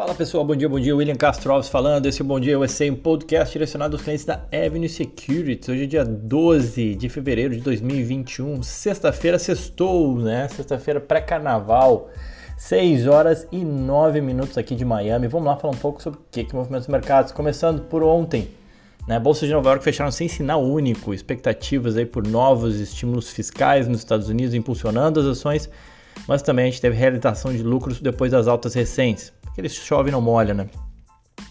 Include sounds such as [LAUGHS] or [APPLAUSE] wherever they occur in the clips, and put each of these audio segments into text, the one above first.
Fala pessoal, bom dia, bom dia. William Castro Alves falando. Esse é o Bom Dia USA, um podcast direcionado aos clientes da Avenue Securities. Hoje é dia 12 de fevereiro de 2021, sexta-feira, sextou, né? Sexta-feira pré-carnaval, 6 horas e 9 minutos aqui de Miami. Vamos lá falar um pouco sobre o que, que movimentos os mercados. Começando por ontem, né? Bolsa de Nova York fecharam sem sinal único, expectativas aí por novos estímulos fiscais nos Estados Unidos impulsionando as ações, mas também a gente teve realização de lucros depois das altas recentes aquele chove não molha, né?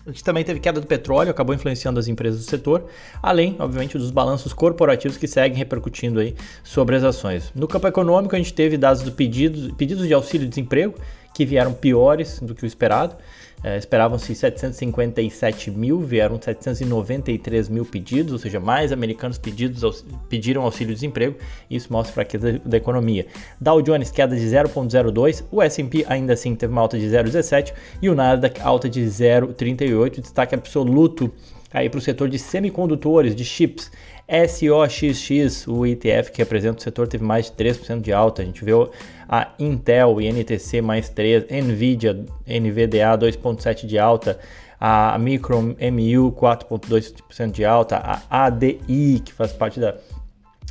A gente também teve queda do petróleo, acabou influenciando as empresas do setor, além, obviamente, dos balanços corporativos que seguem repercutindo aí sobre as ações. No campo econômico, a gente teve dados do pedido, pedidos de auxílio-desemprego, que vieram piores do que o esperado. É, Esperavam-se 757 mil, vieram 793 mil pedidos, ou seja, mais americanos pedidos, pediram auxílio-desemprego. Isso mostra a fraqueza da economia. Dow Jones queda de 0,02, o S&P ainda assim teve uma alta de 0,17 e o Nasdaq alta de 0,38, destaque absoluto aí para o setor de semicondutores, de chips. SOXX, o ETF que representa o setor, teve mais de 3% de alta. A gente viu a Intel e NTC mais 3, Nvidia, NVDA 2,7% de alta, a Micron MU 4,2% de alta, a ADI, que faz parte da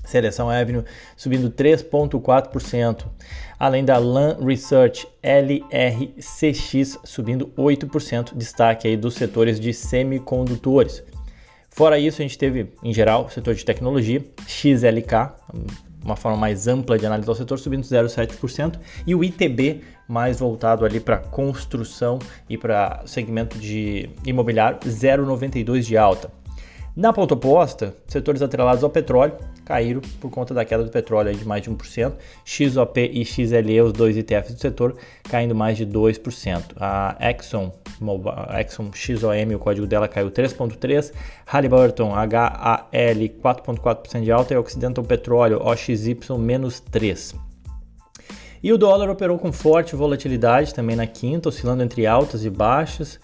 Seleção Avenue, subindo 3,4%, além da LAN Research LRCX subindo 8%, destaque aí dos setores de semicondutores. Fora isso, a gente teve, em geral, o setor de tecnologia, XLK, uma forma mais ampla de analisar o setor, subindo 0,7%, e o ITB, mais voltado ali para construção e para segmento de imobiliário, 0,92% de alta. Na ponta oposta, setores atrelados ao petróleo caíram por conta da queda do petróleo de mais de 1%, XOP e XLE, os dois ETFs do setor, caindo mais de 2%. A Exxon, Exxon XOM, o código dela caiu 3,3%, Halliburton HAL 4,4% de alta e Occidental Petróleo OXY menos 3%. E o dólar operou com forte volatilidade também na quinta, oscilando entre altas e baixas.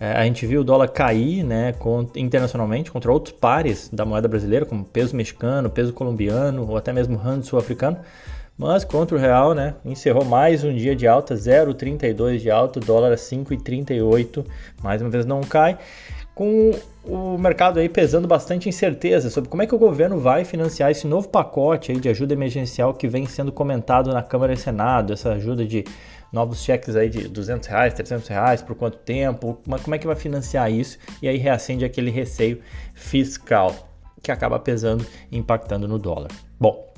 É, a gente viu o dólar cair né, internacionalmente contra outros pares da moeda brasileira, como peso mexicano, peso colombiano ou até mesmo rand sul-africano. Mas contra o real, né, encerrou mais um dia de alta, 0,32 de alta, dólar a 5,38, mais uma vez não cai, com o mercado aí pesando bastante incerteza sobre como é que o governo vai financiar esse novo pacote aí de ajuda emergencial que vem sendo comentado na Câmara e Senado, essa ajuda de novos cheques aí de 200 reais, 300 reais, por quanto tempo, como é que vai financiar isso? E aí reacende aquele receio fiscal que acaba pesando e impactando no dólar. Bom,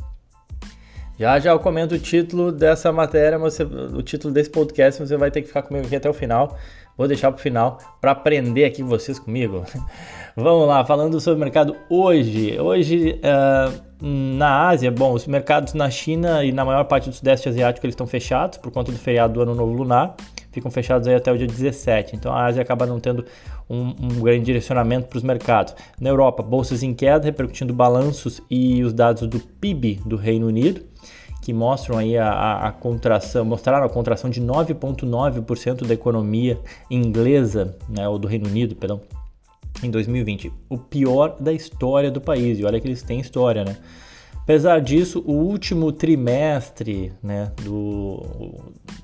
já já eu comento o título dessa matéria, você, o título desse podcast, você vai ter que ficar comigo aqui até o final. Vou deixar para o final para aprender aqui vocês comigo. [LAUGHS] Vamos lá, falando sobre o mercado hoje. Hoje uh, na Ásia, bom, os mercados na China e na maior parte do Sudeste Asiático eles estão fechados por conta do feriado do Ano Novo Lunar. Ficam fechados aí até o dia 17. Então a Ásia acaba não tendo um, um grande direcionamento para os mercados. Na Europa, bolsas em queda, repercutindo balanços e os dados do PIB do Reino Unido, que mostram aí a, a, contração, mostraram a contração de 9,9% da economia inglesa, né, ou do Reino Unido, perdão, em 2020. O pior da história do país. E olha que eles têm história, né? Apesar disso, o último trimestre, né, do,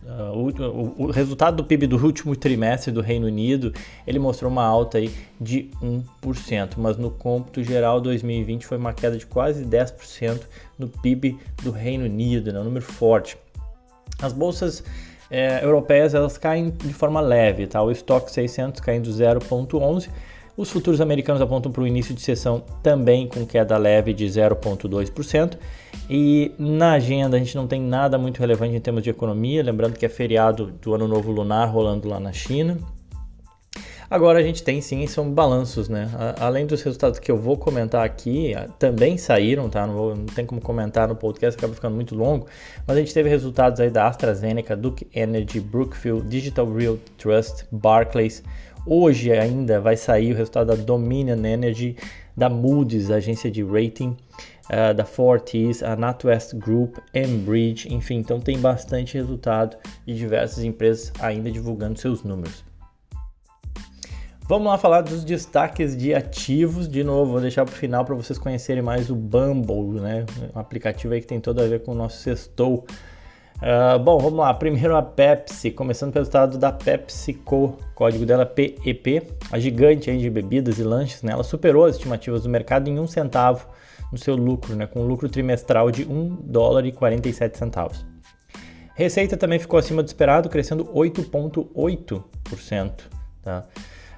uh, o, o, resultado do PIB do último trimestre do Reino Unido, ele mostrou uma alta aí de 1%, mas no cômputo geral 2020 foi uma queda de quase 10% no PIB do Reino Unido, né, um número forte. As bolsas é, europeias elas caem de forma leve, tá? O estoque 600 caindo 0,11 os futuros americanos apontam para o início de sessão também com queda leve de 0,2%. E na agenda a gente não tem nada muito relevante em termos de economia, lembrando que é feriado do Ano Novo Lunar rolando lá na China. Agora a gente tem sim, são balanços, né? Além dos resultados que eu vou comentar aqui, também saíram, tá? Não, vou, não tem como comentar no podcast, acaba ficando muito longo. Mas a gente teve resultados aí da AstraZeneca, Duke Energy, Brookfield, Digital Real Trust, Barclays, Hoje ainda vai sair o resultado da Dominion Energy, da Moody's, agência de rating, uh, da Fortis, a NatWest Group, Enbridge, enfim, então tem bastante resultado de diversas empresas ainda divulgando seus números. Vamos lá falar dos destaques de ativos. De novo, vou deixar para o final para vocês conhecerem mais o Bumble, né? Um aplicativo aí que tem tudo a ver com o nosso sextou Uh, bom, vamos lá. Primeiro a Pepsi, começando pelo resultado da PepsiCo, código dela PEP, a gigante de bebidas e lanches, né? Ela superou as estimativas do mercado em um centavo no seu lucro, né? Com um lucro trimestral de 1 dólar e 47 centavos. Receita também ficou acima do esperado, crescendo 8,8%, tá?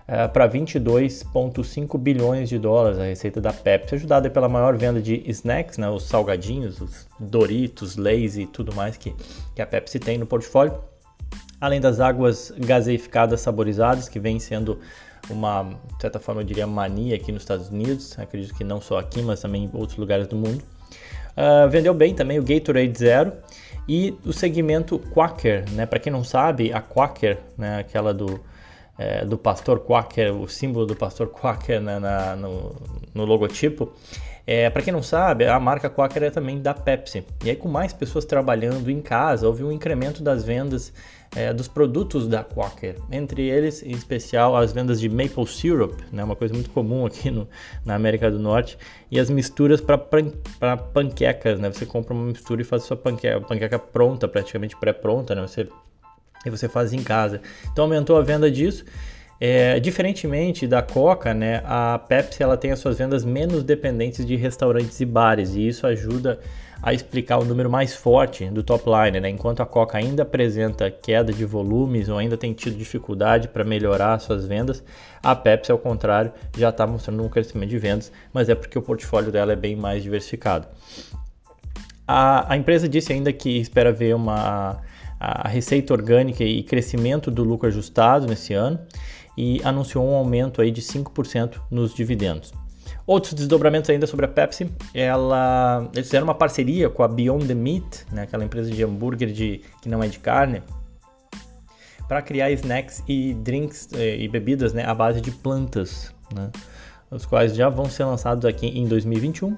Uh, para 22,5 bilhões de dólares a receita da Pepsi, ajudada pela maior venda de snacks, né, os salgadinhos, os Doritos, Lay's e tudo mais que, que a Pepsi tem no portfólio, além das águas gaseificadas saborizadas, que vem sendo uma, de certa forma, eu diria, mania aqui nos Estados Unidos, acredito que não só aqui, mas também em outros lugares do mundo. Uh, vendeu bem também o Gatorade Zero e o segmento Quaker, né? Para quem não sabe, a Quaker, né, aquela do é, do pastor Quaker, o símbolo do pastor Quaker na, na no, no, logotipo. É, para quem não sabe, a marca Quaker é também da Pepsi. E aí, com mais pessoas trabalhando em casa, houve um incremento das vendas é, dos produtos da Quaker. Entre eles, em especial, as vendas de maple syrup, né, uma coisa muito comum aqui no, na América do Norte, e as misturas para panquecas. Né? Você compra uma mistura e faz a sua panqueca, panqueca pronta, praticamente pré-pronta. Né? Você e você faz em casa. Então aumentou a venda disso. É, diferentemente da Coca, né, a Pepsi ela tem as suas vendas menos dependentes de restaurantes e bares e isso ajuda a explicar o número mais forte do top line, né? enquanto a Coca ainda apresenta queda de volumes ou ainda tem tido dificuldade para melhorar suas vendas, a Pepsi, ao contrário, já está mostrando um crescimento de vendas, mas é porque o portfólio dela é bem mais diversificado. A, a empresa disse ainda que espera ver uma a receita orgânica e crescimento do lucro ajustado nesse ano e anunciou um aumento aí de 5% nos dividendos. Outros desdobramentos ainda sobre a Pepsi, ela, eles fizeram uma parceria com a Beyond the Meat, né, aquela empresa de hambúrguer de, que não é de carne, para criar snacks e drinks eh, e bebidas né, à base de plantas, né, os quais já vão ser lançados aqui em 2021.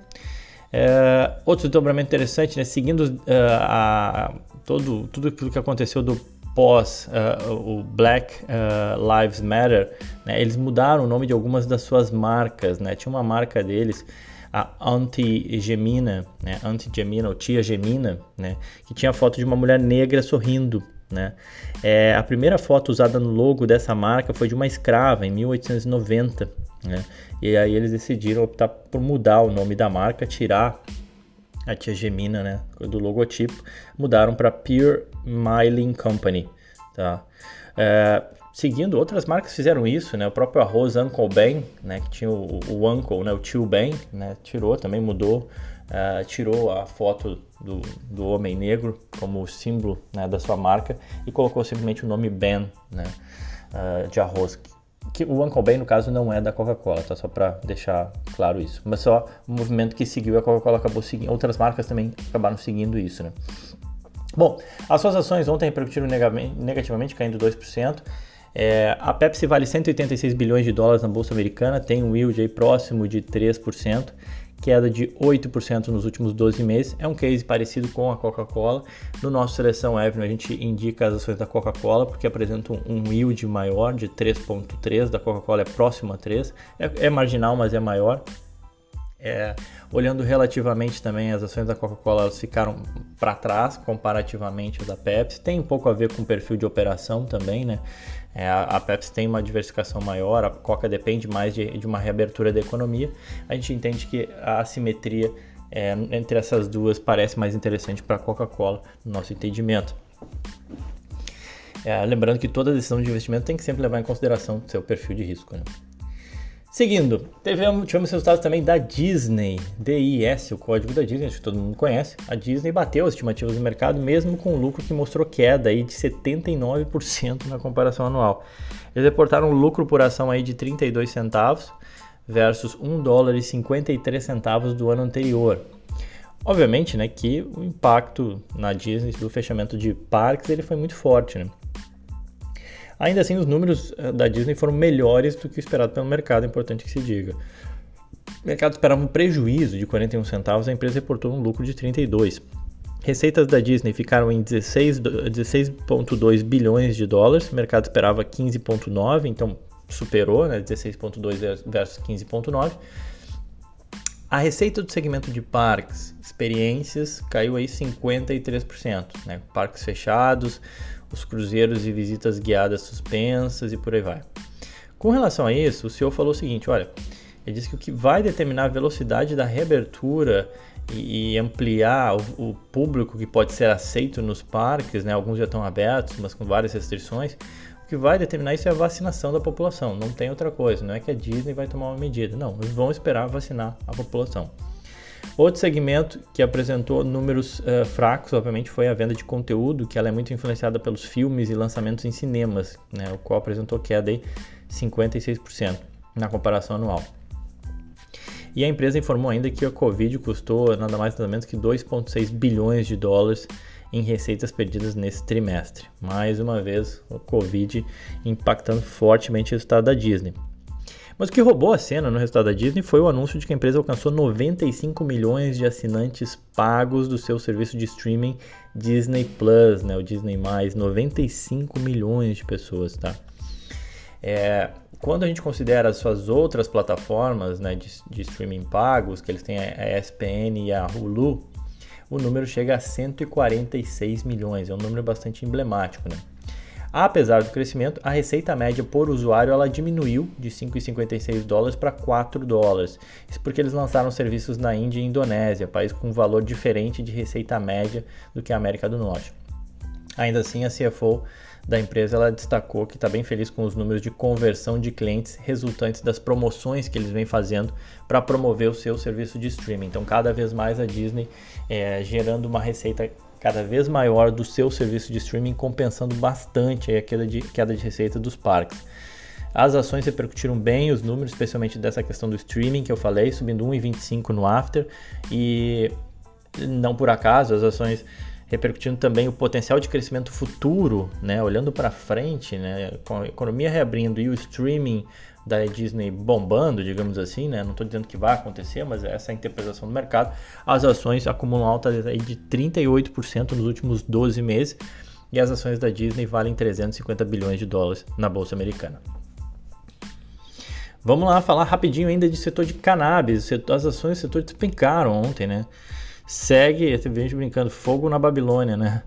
É, outro desdobramento interessante, né, seguindo uh, a, todo, tudo aquilo que aconteceu do pós uh, o Black uh, Lives Matter, né, eles mudaram o nome de algumas das suas marcas, né? Tinha uma marca deles, a Auntie Gemina, né? Auntie Gemina ou Tia Gemina, né? Que tinha foto de uma mulher negra sorrindo, né? É, a primeira foto usada no logo dessa marca foi de uma escrava em 1890, né? E aí eles decidiram optar por mudar o nome da marca, tirar a tia Gemina, né, do logotipo, mudaram para Pure Miling Company, tá? É, seguindo, outras marcas fizeram isso, né? O próprio arroz Uncle Ben, né, que tinha o, o Uncle, né, o tio Ben, né, tirou, também mudou, uh, tirou a foto do, do homem negro como símbolo né, da sua marca e colocou simplesmente o nome Ben, né, uh, de arroz, que o Uncle Ben, no caso, não é da Coca-Cola, tá? Só para deixar claro isso. Mas só um movimento que seguiu, a Coca-Cola acabou seguindo. Outras marcas também acabaram seguindo isso, né? Bom, as suas ações ontem repercutiram negativamente, caindo 2%. É, a Pepsi vale 186 bilhões de dólares na bolsa americana, tem um yield aí próximo de 3% queda de 8% nos últimos 12 meses. É um case parecido com a Coca-Cola. No nosso Seleção Avenue, a gente indica as ações da Coca-Cola porque apresentam um yield maior de 3,3%. Da Coca-Cola é próximo a 3%. É, é marginal, mas é maior. É, olhando relativamente também as ações da Coca-Cola ficaram para trás comparativamente às da Pepsi tem um pouco a ver com o perfil de operação também né é, a, Pepsi tem uma diversificação maior, a Coca depende mais de, de uma reabertura da economia. A gente entende que a assimetria é, entre essas duas parece mais interessante para a Coca-Cola, no nosso entendimento. É, lembrando que toda decisão de investimento tem que sempre levar em consideração seu perfil de risco. Né? Seguindo, tivemos, tivemos resultados também da Disney, DIS, o código da Disney, acho que todo mundo conhece. A Disney bateu as estimativas do mercado, mesmo com um lucro que mostrou queda aí de 79% na comparação anual. Eles reportaram um lucro por ação aí de 32 centavos versus 1 dólar e 53 centavos do ano anterior. Obviamente, né, que o impacto na Disney do fechamento de parques ele foi muito forte, né? Ainda assim, os números eh, da Disney foram melhores do que o esperado pelo mercado, é importante que se diga. O mercado esperava um prejuízo de 41 centavos, a empresa reportou um lucro de 32. Receitas da Disney ficaram em 16,2 16 bilhões de dólares, o mercado esperava 15,9, então superou, né, 16,2 versus 15,9. A receita do segmento de parques, experiências, caiu aí 53%, né? Parques fechados, os cruzeiros e visitas guiadas suspensas e por aí vai. Com relação a isso, o CEO falou o seguinte: olha, ele disse que o que vai determinar a velocidade da reabertura e, e ampliar o, o, público que pode ser aceito nos parques, né? Alguns já estão abertos, mas com várias restrições. O que vai determinar isso é a vacinação da população, não tem outra coisa. Não é que a Disney vai tomar uma medida, não, eles vão esperar vacinar a população. Outro segmento que apresentou números uh, fracos, obviamente, foi a venda de conteúdo, que ela é muito influenciada pelos filmes e lançamentos em cinemas, né, o qual apresentou queda de 56% na comparação anual. E a empresa informou ainda que a Covid custou nada mais nada menos que 2,6 bilhões de dólares em receitas perdidas nesse trimestre. Mais uma vez, o Covid impactando fortemente o resultado da Disney. Mas o que roubou a cena no resultado da Disney foi o anúncio de que a empresa alcançou 95 milhões de assinantes pagos do seu serviço de streaming Disney Plus, né, o Disney+, 95 milhões de pessoas, tá? É, quando a gente considera as suas outras plataformas né, de, de streaming pagos, que eles têm a ESPN e a Hulu, o número chega a 146 milhões, é um número bastante emblemático, né? Apesar do crescimento, a receita média por usuário ela diminuiu de 5,56 dólares para 4 dólares. Isso porque eles lançaram serviços na Índia e Indonésia, país com um valor diferente de receita média do que a América do Norte. Ainda assim, a CFO da empresa ela destacou que está bem feliz com os números de conversão de clientes resultantes das promoções que eles vêm fazendo para promover o seu serviço de streaming. Então, cada vez mais a Disney é, gerando uma receita cada vez maior do seu serviço de streaming, compensando bastante a queda de, queda de receita dos parques. As ações repercutiram bem os números, especialmente dessa questão do streaming que eu falei, subindo 1,25 no after. E não por acaso as ações repercutindo também o potencial de crescimento futuro, né, olhando para frente, né, com a economia reabrindo e o streaming da Disney bombando, digamos assim, né? Não estou dizendo que vai acontecer, mas essa é a interpretação do mercado. As ações acumulam altas aí de 38% nos últimos 12 meses e as ações da Disney valem 350 bilhões de dólares na bolsa americana. Vamos lá falar rapidinho ainda de setor de cannabis. As ações do setor despencaram ontem, né? Segue, gente brincando, fogo na Babilônia, né?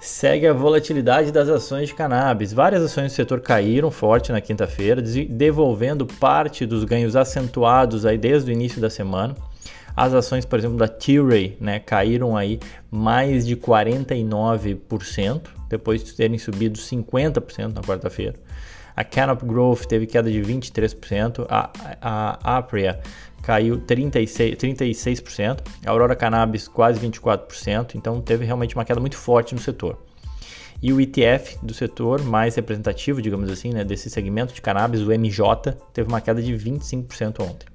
Segue a volatilidade das ações de cannabis. Várias ações do setor caíram forte na quinta-feira, devolvendo parte dos ganhos acentuados aí desde o início da semana. As ações, por exemplo, da Tilray, né, caíram aí mais de 49%, depois de terem subido 50% na quarta-feira. A Canop Growth teve queda de 23%, a, a Apria caiu 36%, 36%, a Aurora Cannabis quase 24%, então teve realmente uma queda muito forte no setor. E o ETF do setor mais representativo, digamos assim, né, desse segmento de cannabis, o MJ, teve uma queda de 25% ontem.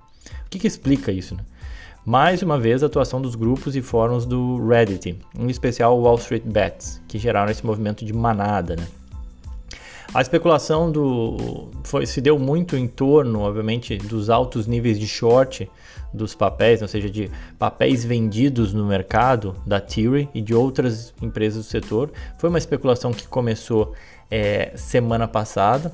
O que, que explica isso? Né? Mais uma vez, a atuação dos grupos e fóruns do Reddit, em especial o Wall Street Bets, que geraram esse movimento de manada. Né? A especulação do foi, se deu muito em torno, obviamente, dos altos níveis de short dos papéis, ou seja, de papéis vendidos no mercado da Theory e de outras empresas do setor. Foi uma especulação que começou é, semana passada.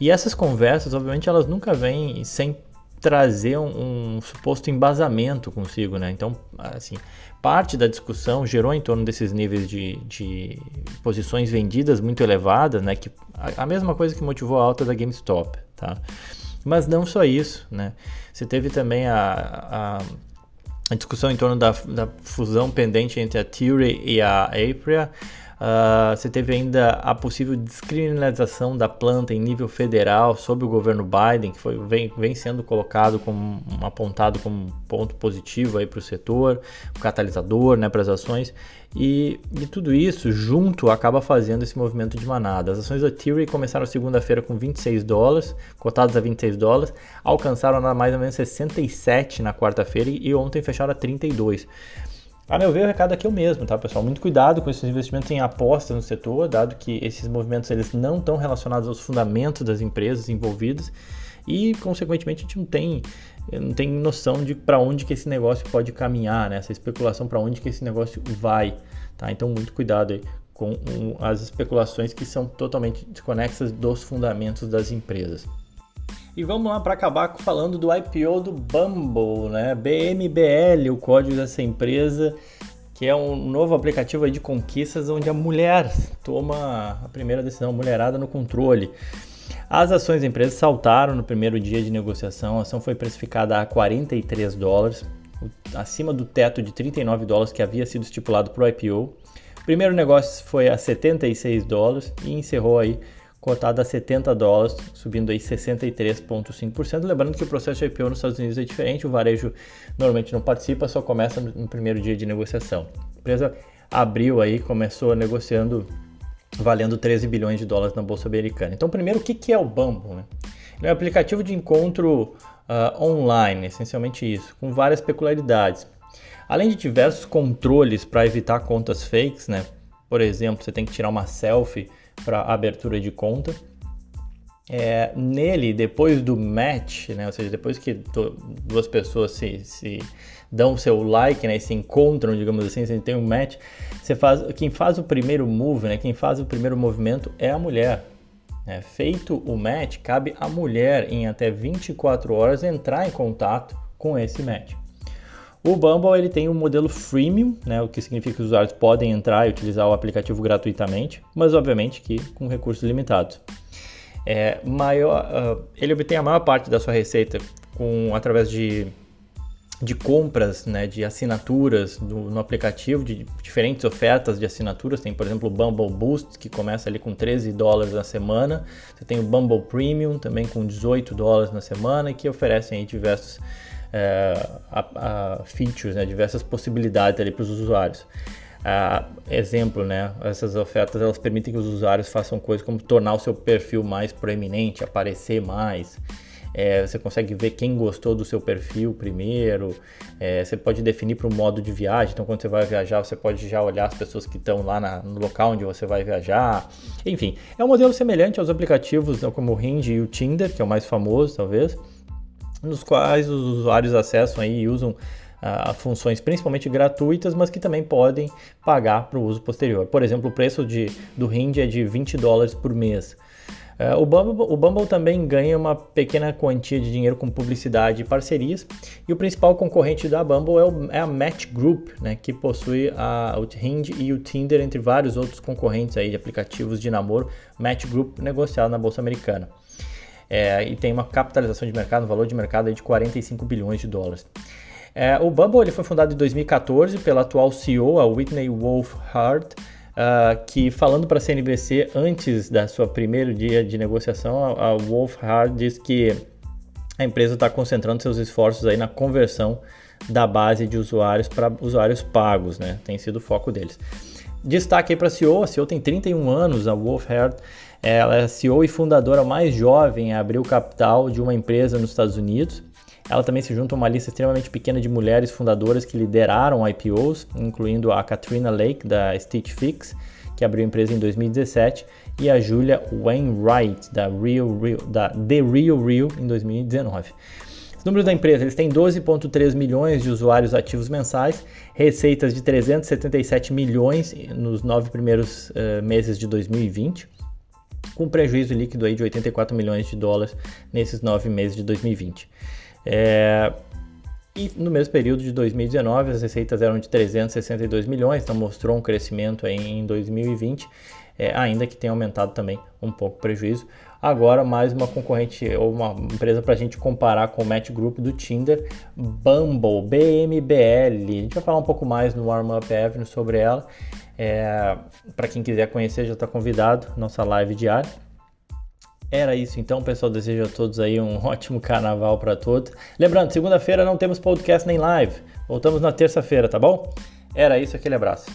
E essas conversas, obviamente, elas nunca vêm sem trazer um, um, suposto embasamento consigo, né? Então, assim, parte da discussão gerou em torno desses níveis de, de posições vendidas muito elevadas, né? Que a, a, mesma coisa que motivou a alta da GameStop, tá? Mas não só isso, né? Você teve também a, a, a discussão em torno da, da, fusão pendente entre a Theory e a Apria, Uh, você teve ainda a possível descriminalização da planta em nível federal sob o governo Biden, que foi, vem, vem sendo colocado como apontado como um ponto positivo para o setor, catalisador né, para as ações. E, e, tudo isso junto acaba fazendo esse movimento de manada. As ações da Theory começaram segunda-feira com 26 dólares, cotadas a 26 dólares, alcançaram mais ou menos 67 na quarta-feira e, e ontem fecharam a 32. A meu ver, o recado aqui é o mesmo, tá, pessoal? Muito cuidado com esses investimentos em apostas no setor, dado que esses movimentos eles não estão relacionados aos fundamentos das empresas envolvidas e, consequentemente, a gente não tem, não tem noção de para onde que esse negócio pode caminhar, né? Essa especulação para onde que esse negócio vai, tá? Então, muito cuidado aí com as especulações que são totalmente desconexas dos fundamentos das empresas. E vamos lá para acabar falando do IPO do Bumble, né? BMBL, o código dessa empresa, que é um novo aplicativo de conquistas onde a mulher toma a primeira decisão, mulherada no controle. As ações da empresa saltaram no primeiro dia de negociação, a ação foi precificada a 43 dólares, acima do teto de 39 dólares que havia sido estipulado para o IPO. O primeiro negócio foi a 76 dólares e encerrou aí cotada a 70 dólares, subindo aí 63,5%. Lembrando que o processo de IPO nos Estados Unidos é diferente, o varejo normalmente não participa, só começa no, primeiro dia de negociação. A empresa abriu aí, começou negociando valendo 13 bilhões de dólares na bolsa americana. Então, primeiro, o que é o Bumble? Né? Ele é um aplicativo de encontro uh, online, essencialmente isso, com várias peculiaridades. Além de diversos controles para evitar contas fakes, né? Por exemplo, você tem que tirar uma selfie para abertura de conta. É, nele, depois do match, né, ou seja, depois que duas pessoas se, se dão o seu like, né, se encontram, digamos assim, você tem um match, você faz, quem faz o primeiro move, né, quem faz o primeiro movimento é a mulher. É, feito o match, cabe à mulher em até 24 horas entrar em contato com esse match. O Bumble ele tem um modelo freemium, né, o que significa que os usuários podem entrar e utilizar o aplicativo gratuitamente, mas obviamente que com recursos limitados. É, maior, uh, ele obtém a maior parte da sua receita com através de, de compras, né, de assinaturas do, no aplicativo, de diferentes ofertas de assinaturas. Tem, por exemplo, o Bumble Boost, que começa ali com 13 dólares na semana. Você tem o Bumble Premium, também com 18 dólares na semana, que oferecem aí diversos é, a, a features, né, diversas possibilidades ali para os usuários. Uh, exemplo, né? Essas ofertas elas permitem que os usuários façam coisas como tornar o seu perfil mais proeminente, aparecer mais. É, você consegue ver quem gostou do seu perfil primeiro. É, você pode definir para o modo de viagem. Então, quando você vai viajar, você pode já olhar as pessoas que estão lá na, no local onde você vai viajar. Enfim, é um modelo semelhante aos aplicativos né, como o Hinge e o Tinder, que é o mais famoso, talvez nos quais os usuários acessam aí e usam uh, funções principalmente gratuitas, mas que também podem pagar para o uso posterior. Por exemplo, o preço de, do Hinge é de 20 dólares por mês. Uh, o, Bumble, o, Bumble, também ganha uma pequena quantia de dinheiro com publicidade e parcerias, e o principal concorrente da Bumble é, o, é a Match Group, né, que possui a, o Hinge e o Tinder, entre vários outros concorrentes aí de aplicativos de namoro, Match Group negociado na Bolsa Americana é, e tem uma capitalização de mercado, um valor de mercado de 45 bilhões de dólares. É, o Bumble ele foi fundado em 2014 pela atual CEO, a Whitney Wolf Hart, uh, que falando para a CNBC antes da sua primeiro dia de negociação, a, a Wolf Hart diz que a empresa está concentrando seus esforços aí na conversão da base de usuários para usuários pagos, né? Tem sido o foco deles. Destaque aí para a CEO, a CEO tem 31 anos, a Wolf Hart ela é CEO e fundadora mais jovem a abrir o capital de uma empresa nos Estados Unidos. Ela também se junta a uma lista extremamente pequena de mulheres fundadoras que lideraram IPOs, incluindo a Katrina Lake, da Stitch Fix, que abriu a empresa em 2017, e a Julia Wainwright, da, Real, Real, da The Real Real, em 2019. Os números da empresa, eles têm 12,3 milhões de usuários ativos mensais, receitas de 377 milhões nos nove primeiros uh, meses de 2020, com prejuízo líquido aí de 84 milhões de dólares nesses nove meses de 2020. É, e no mesmo período de 2019, as receitas eram de 362 milhões, então mostrou um crescimento em 2020, é, ainda que tenha aumentado também um pouco o prejuízo. Agora, mais uma concorrente ou uma empresa para a gente comparar com o Match Group do Tinder, Bumble, BMBL. A gente vai falar um pouco mais no Warm Up Avenue sobre ela. É, para quem quiser conhecer, já está convidado, nossa live diária. Era isso então, pessoal. Desejo a todos aí um [LAUGHS] ótimo carnaval para todos. Lembrando, segunda-feira não temos podcast nem live. Voltamos na terça-feira, tá bom? Era isso, aquele abraço.